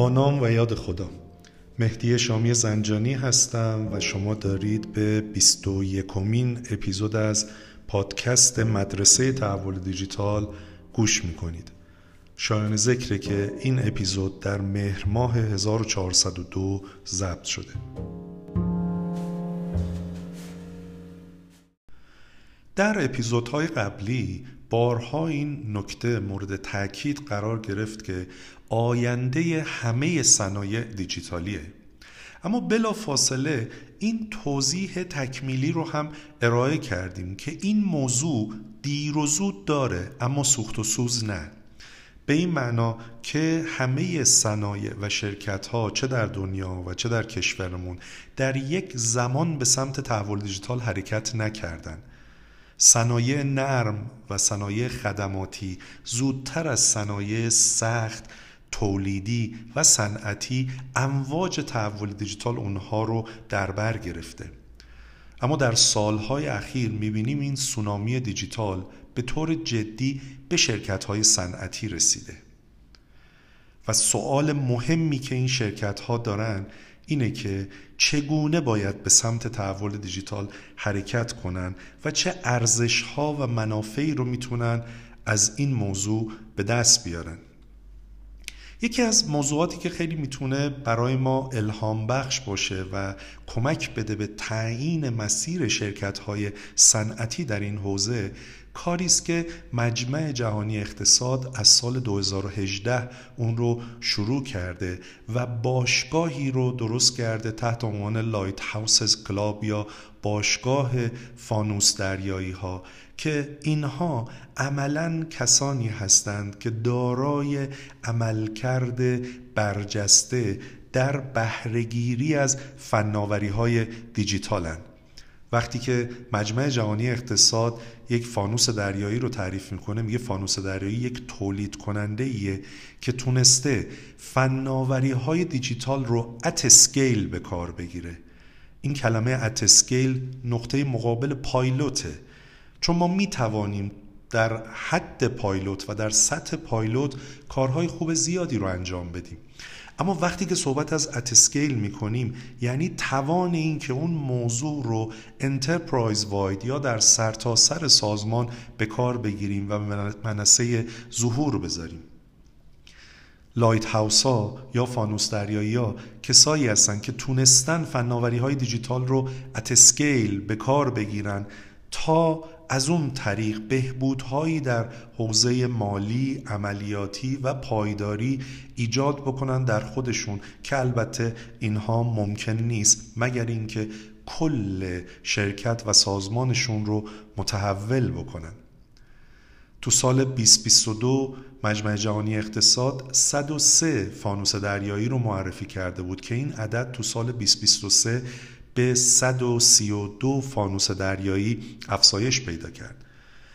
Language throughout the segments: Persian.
با نام و یاد خدا. مهدی شامی زنجانی هستم و شما دارید به 21 کمین اپیزود از پادکست مدرسه تحول دیجیتال گوش می‌کنید. شایان ذکره که این اپیزود در مهر ماه 1402 ضبط شده. در اپیزودهای قبلی بارها این نکته مورد تاکید قرار گرفت که آینده همه صنایع دیجیتالیه. اما بلا فاصله این توضیح تکمیلی رو هم ارائه کردیم که این موضوع دیر و زود داره اما سوخت و سوز نه. به این معنا که همه صنایع و شرکت ها چه در دنیا و چه در کشورمون در یک زمان به سمت تحول دیجیتال حرکت نکردند صنایع نرم و صنایع خدماتی زودتر از صنایع سخت تولیدی و صنعتی امواج تحول دیجیتال اونها رو در بر گرفته. اما در سالهای اخیر می‌بینیم این سونامی دیجیتال به طور جدی به شرکت های صنعتی رسیده. و سوال مهمی که این شرکت ها دارن اینه که چگونه باید به سمت تحول دیجیتال حرکت کنن و چه ارزش ها و منافعی رو می‌تونن از این موضوع به دست بیارن. یکی از موضوعاتی که خیلی می‌تونه برای ما الهام بخش باشه و کمک بده به تعیین مسیر شرکت های صنعتی در این حوزه کاری است که مجمع جهانی اقتصاد از سال 2018 اون رو شروع کرده و باشگاهی رو درست کرده تحت عنوان Lighthouses Club یا باشگاه فانوس دریایی ها که اینها عملا کسانی هستند که دارای عملکرد برجسته در بهرهگیری از فناوری های دیجیتالند. وقتی که مجمع جهانی اقتصاد یک فانوس دریایی رو تعریف می‌کنه میگه فانوس دریایی یک تولید کننده ایه که تونسته فناوری های دیجیتال رو ات اسکیل به کار بگیره. این کلمه at scale نقطه مقابل پایلوته. چون ما می‌توانیم در حد پایلوت و در سطح پایلوت کارهای خوب زیادی رو انجام بدیم. اما وقتی که صحبت از at scale می‌کنیم یعنی توان اینکه اون موضوع رو enterprise-wide یا در سرتاسر سر سازمان به کار بگیریم و منصه ظهور بذاریم. lighthouse ها یا فانوس دریایی ها کسایی هستن که تونستن فناوری های دیجیتال رو اتسکیل به کار بگیرن تا از اون طریق بهبودهایی در حوزه مالی، عملیاتی و پایداری ایجاد بکنن در خودشون که البته اینها ممکن نیست مگر اینکه کل شرکت و سازمانشون رو متحول بکنن. تو سال 2022 مجمع جهانی اقتصاد 103 فانوس دریایی رو معرفی کرده بود که این عدد تو سال 2023 به 132 فانوس دریایی افزایش پیدا کرد.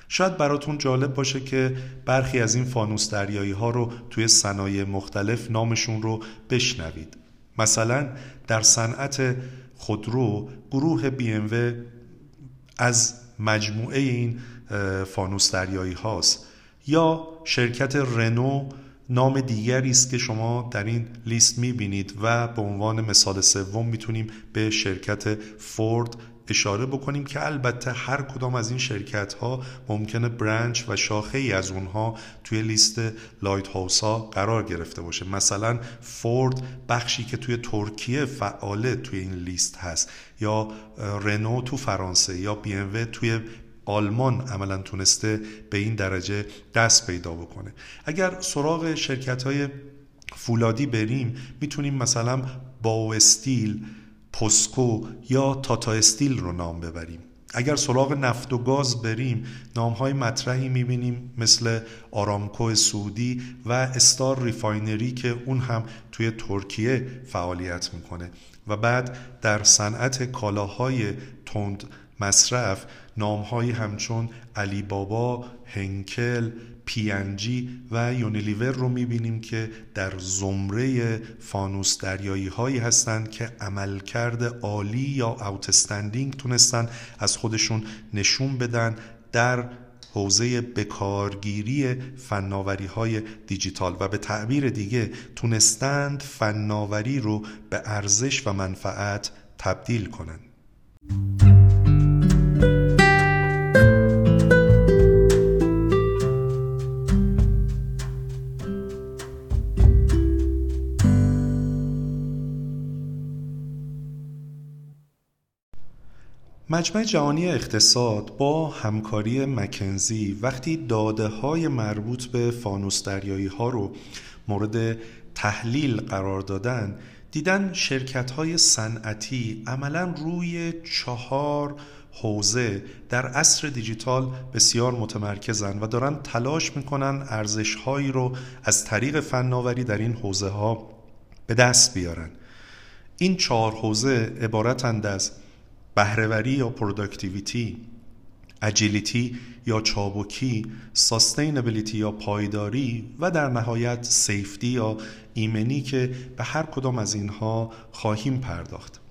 شاید براتون جالب باشه که برخی از این فانوس دریایی ها رو توی صنایع مختلف نامشون رو بشنوید. مثلا در صنعت خودرو گروه بی از مجموعه این فانوس دریایی هاست. یا شرکت رنو نام دیگری است که شما در این لیست می‌بینید و به عنوان مثال سوم می‌تونیم به شرکت فورد اشاره بکنیم که البته هر کدام از این شرکت ها ممکنه branch و شاخه ای از اونها توی لیست lighthouse ها قرار گرفته باشه. مثلا فورد بخشی که توی ترکیه فعاله توی این لیست هست یا رنو تو فرانسه یا بی ام و توی آلمان عملا تونسته به این درجه دست پیدا بکنه. اگر سراغ شرکت های فولادی بریم می‌تونیم مثلا Baosteel POSCO یا Tata Steel رو نام ببریم. اگر سراغ نفت و گاز بریم نام های مطرحی می‌بینیم مثل آرامکو سعودی و Star Refinery که اون هم توی ترکیه فعالیت می‌کنه. و بعد در صنعت کالاهای تند مصرف نامهایی همچون علی بابا، هنکل، پینجی و یونیلیور رو می‌بینیم که در زمره فانوس دریایی هایی هستند که عملکرد عالی یا اوتستندینگ تونستن از خودشون نشون بدن در حوزه بکارگیری فناوری های دیجیتال و به تعبیر دیگه تونستند فناوری رو به ارزش و منفعت تبدیل کنند. مجمع جهانی اقتصاد با همکاری مکنزی وقتی داده های مربوط به فانوس دریایی ها رو مورد تحلیل قرار دادن دیدن شرکت های صنعتی عملا روی چهار حوزه در عصر دیجیتال بسیار متمرکزن و دارن تلاش می‌کنن ارزش هایی رو از طریق فناوری در این حوزه ها به دست بیارن. این چهار حوزه عبارتند از بهره‌وری یا productivity agility یا چابکی ساستینبیلیتی یا پایداری و در نهایت سیفتی یا ایمنی که به هر کدام از اینها خواهیم پرداخت.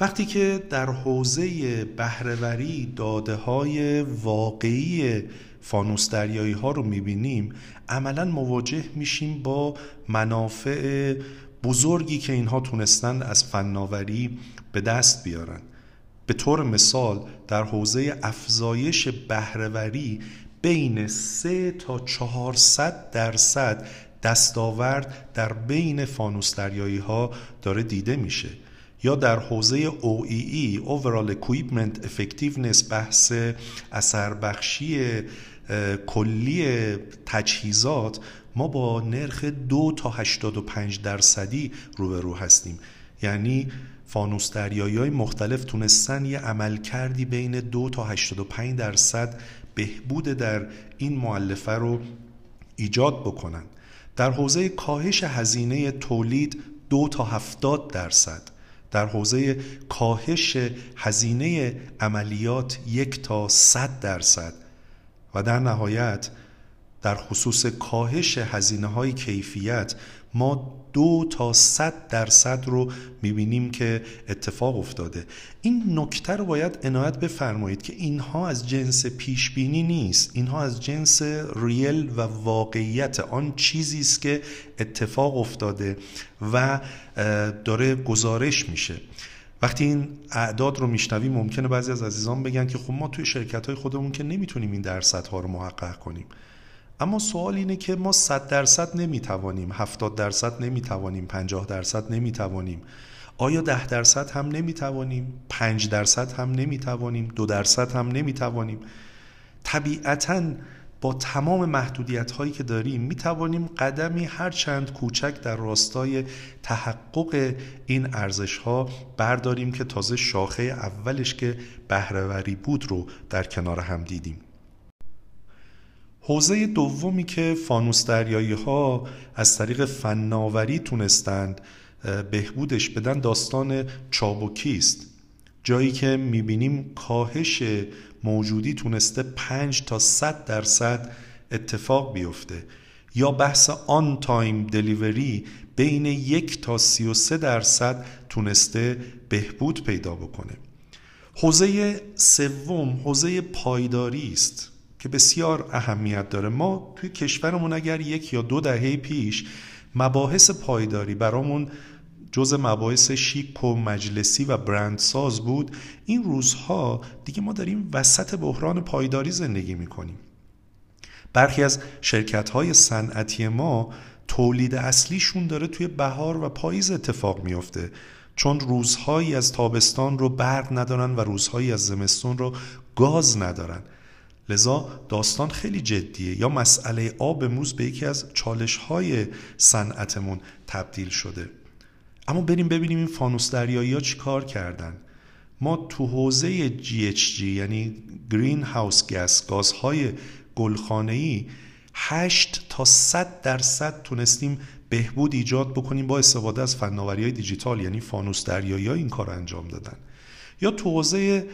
وقتی که در حوزه بهرهوری داده های واقعی فانوس دریایی ها رو می‌بینیم عملا مواجه میشیم با منافع بزرگی که اینها تونستند از فناوری به دست بیارن. به طور مثال در حوزه افزایش بهرهوری بین 3 تا 400 درصد دستاورد در بین فانوس دریایی ها داره دیده میشه. یا در حوزه OEE Overall Equipment Effectiveness بحث اثر بخشی کلی تجهیزات ما با نرخ دو تا 85 درصدی روبرو هستیم. یعنی فانوس دریایی های مختلف تونستن یه عمل کردی بین دو تا 85 درصد بهبود در این معلفه رو ایجاد بکنن. در حوزه کاهش هزینه تولید دو تا 70 درصد. در حوزه کاهش هزینه عملیات یک تا 100 درصد. و در نهایت در خصوص کاهش هزینه های کیفیت ما دو تا صد درصد رو می‌بینیم که اتفاق افتاده. این نکته رو باید عنایت بفرمایید که اینها از جنس پیش بینی نیست. اینها از جنس ریل و واقعیت. آن چیزی است که اتفاق افتاده و داره گزارش میشه. وقتی این اعداد رو میشنویم ممکنه بعضی از عزیزان بگن که خب ما توی شرکت های خودمون که نمی‌تونیم این درصدها رو محقق کنیم. اما سوال اینه که ما 100 درصد نمی‌توانیم 70 درصد نمی‌توانیم 50 درصد نمی‌توانیم. آیا 10 درصد هم نمی‌توانیم؟ 5 درصد هم نمی‌توانیم؟ 2 درصد هم نمی‌توانیم؟ طبیعتا با تمام محدودیت هایی که داریم می توانیم قدمی هر چند کوچک در راستای تحقق این ارزش ها برداریم که تازه شاخه اولش که بهرهوری بود رو در کنار هم دیدیم. حوزه دومی که فانوس دریایی ها از طریق فناوری تونستند بهبودش بدن داستان چابکی است. جایی که می‌بینیم کاهش موجودی تونسته 5 تا 100 درصد اتفاق بیفته یا بحث آن تایم دلیوری بین یک تا 33 درصد تونسته بهبود پیدا بکنه. حوزه سوم حوزه پایداری است. که بسیار اهمیت داره. ما توی کشورمون اگر یک یا دو دهه پیش مباحث پایداری برامون جز مباحث شیک و مجلسی و برندساز بود این روزها دیگه ما داریم وسط بحران پایداری زندگی می‌کنیم. برخی از شرکت های صنعتی ما تولید اصلیشون داره توی بهار و پاییز اتفاق میافته. چون روزهایی از تابستان رو برق ندارن و روزهایی از زمستون رو گاز ندارن. لذا داستان خیلی جدیه. یا مسئله آب موز به یکی از چالش های صنعتمون تبدیل شده. اما بریم ببینیم این فانوس دریایی ها چی کار کردن. ما تو حوزه GHG یعنی گرین هاوس گس گازهای گلخانه ای 8 تا 100 درصد تونستیم بهبود ایجاد بکنیم با استفاده از فناوری های دیجیتال یعنی فانوس دریایی ها این کار انجام دادن. یا تو حوزه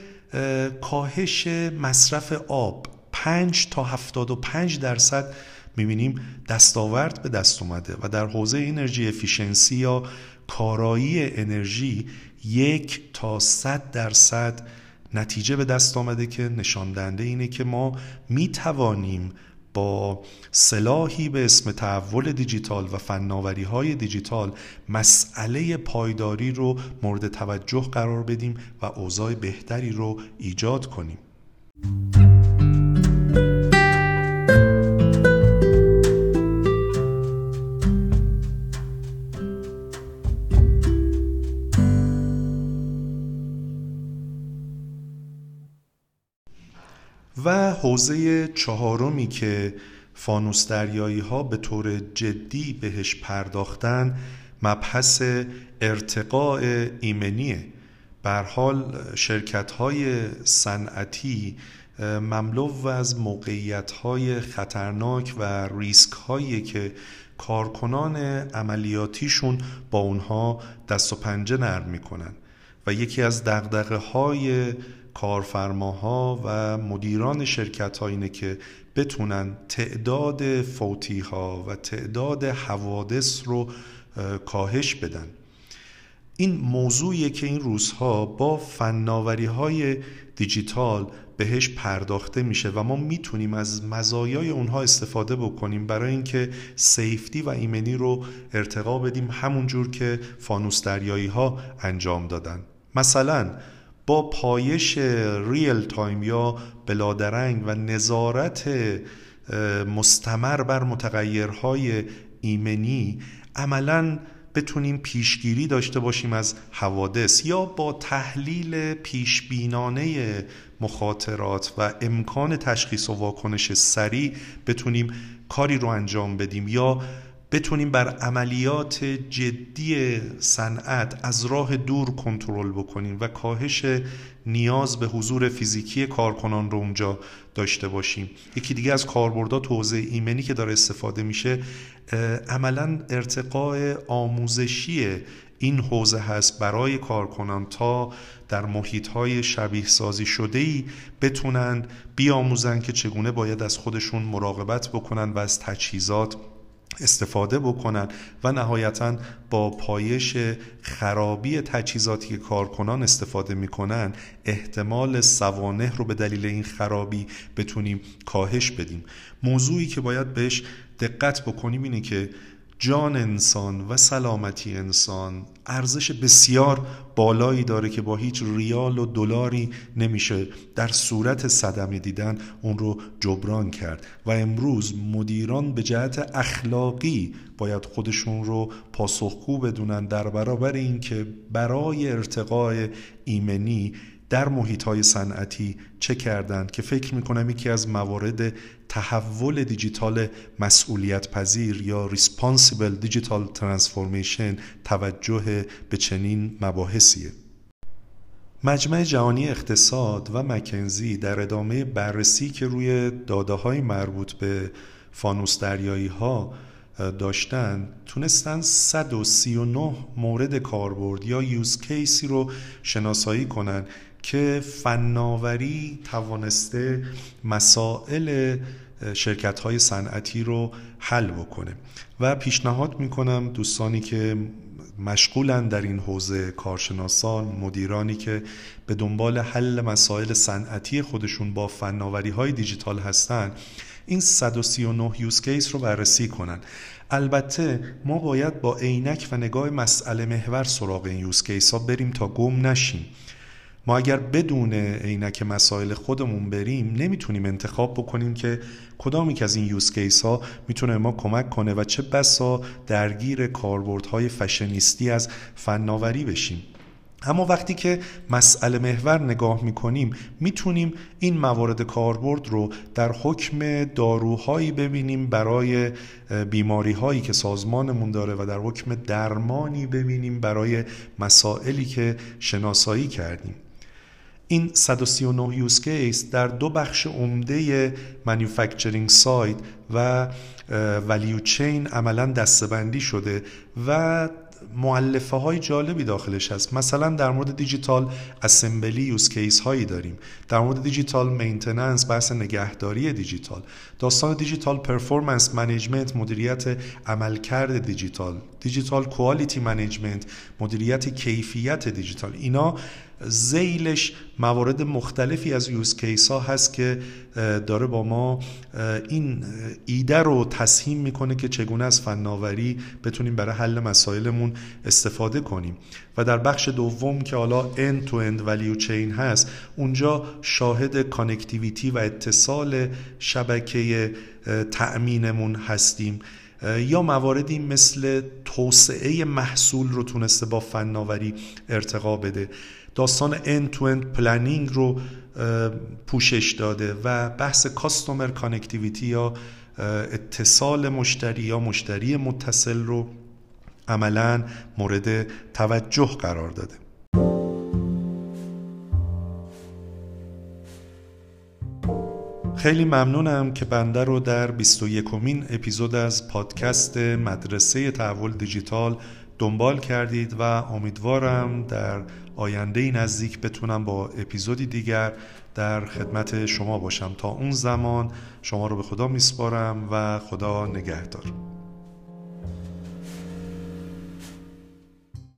کاهش مصرف آب. 5 تا 75 درصد می‌بینیم دستاورد به دست اومده و در حوزه انرژی افیشنسی یا کارایی انرژی یک تا 100 درصد نتیجه به دست آمده که نشان دهنده اینه که ما می توانیم با سلاحی به اسم تحول دیجیتال و فناوری های دیجیتال مسئله پایداری رو مورد توجه قرار بدیم و اوضاع بهتری رو ایجاد کنیم. حوزه چهارمی که فانوس دریایی ها به طور جدی بهش پرداختن مبحث ارتقاء ایمنیه حال شرکت های صنعتی مملو از موقعیت های خطرناک و ریسک هایی که کارکنان عملیاتیشون با اونها دست و پنجه نرم می‌کنن. و یکی از دقدقه های کارفرماها و مدیران شرکت ها اینه که بتونن تعداد فوتی ها و تعداد حوادث رو کاهش بدن. این موضوعیه که این روزها با فناوری های دیجیتال بهش پرداخته میشه و ما می‌تونیم از مزایای اونها استفاده بکنیم برای اینکه سیفتی و ایمنی رو ارتقا بدیم همون جور که فانوس دریایی ها انجام دادن. مثلا با پایش real-time یا بلادرنگ و نظارت مستمر بر متغیرهای ایمنی عملا بتونیم پیشگیری داشته باشیم از حوادث یا با تحلیل پیش‌بینانه مخاطرات و امکان تشخیص و واکنش سریع بتونیم کاری رو انجام بدیم یا بتونیم بر عملیات جدی صنعت از راه دور کنترل بکنیم و کاهش نیاز به حضور فیزیکی کارکنان رو اونجا داشته باشیم. یکی دیگه از کاربردها توزیع ایمنی که داره استفاده میشه عملا ارتقاء آموزشی این حوزه هست برای کارکنان تا در محیط های شبیه سازی شده ای بتونن بیاموزن که چگونه باید از خودشون مراقبت بکنن و از تجهیزات استفاده بکنن و نهایتا با پایش خرابی تجهیزاتی که کارکنان استفاده می‌کنن احتمال سوانه رو به دلیل این خرابی بتونیم کاهش بدیم. موضوعی که باید بهش دقت بکنیم اینه که جان انسان و سلامتی انسان ارزش بسیار بالایی داره که با هیچ ریال و دلاری نمیشه در صورت صدمه دیدن اون رو جبران کرد و امروز مدیران به جهت اخلاقی باید خودشون رو پاسخگو بدونن در برابر اینکه برای ارتقای ایمنی در محیط های صنعتی چه کردند که فکر می‌کنم یکی از موارد تحول دیجیتال مسئولیت پذیر یا responsible digital transformation توجه به چنین مباحثیه. مجمع جهانی اقتصاد و مکنزی در ادامه بررسی که روی داده های مربوط به فانوس دریایی ها داشتن تونستن 139 مورد کاربرد یا یوز کیسی رو شناسایی کنن. که فناوری توانسته مسائل شرکت های صنعتی رو حل بکنه. و پیشنهاد می‌کنم دوستانی که مشغولن در این حوزه کارشناسان مدیرانی که به دنبال حل مسائل صنعتی خودشون با فناوری های دیجیتال هستن این 139 use case رو بررسی کنن. البته ما باید با عینک و نگاه مسئله محور سراغ این use case ها بریم تا گم نشیم. ما اگر بدون عینک مسائل خودمون بریم نمی‌تونیم انتخاب بکنیم که کدامی که از این use case ها می‌تونه ما کمک کنه و چه بسا درگیر کاربردهای fashionisti از فناوری بشیم. اما وقتی که مسئله محور نگاه می‌کنیم می‌تونیم این موارد کاربرد رو در حکم داروهایی ببینیم برای بیماری هایی که سازمانمون داره و در حکم درمانی ببینیم برای مسائلی که شناسایی کردیم. این 139 use case در دو بخش عمده manufacturing site و value chain عملا دسته‌بندی شده و مؤلفه های جالبی داخلش هست. مثلا در مورد دیجیتال assembly use case هایی داریم. در مورد digital maintenance بحث نگهداری دیجیتال. داستان digital performance management مدیریت عملکرد دیجیتال. digital quality management مدیریت کیفیت دیجیتال. اینا ذیلش موارد مختلفی از use case ها هست که داره با ما این ایده رو تسهیم می‌کنه که چگونه از فناوری بتونیم برای حل مسائلمون استفاده کنیم. و در بخش دوم که حالا end to end value chain هست اونجا شاهد connectivity و اتصال شبکه تأمینمون هستیم. یا مواردی مثل توسعه محصول رو تونسته با فناوری ارتقا بده. داستان end to end planning رو پوشش داده و بحث customer connectivity یا اتصال مشتری یا مشتری متصل رو عملا مورد توجه قرار داده. خیلی ممنونم که بنده رو در 21 مین اپیزود از پادکست مدرسه تحول دیجیتال دنبال کردید و امیدوارم در آینده نزدیک بتونم با اپیزودی دیگر در خدمت شما باشم. تا اون زمان شما رو به خدا میسپارم و خدا نگهدار.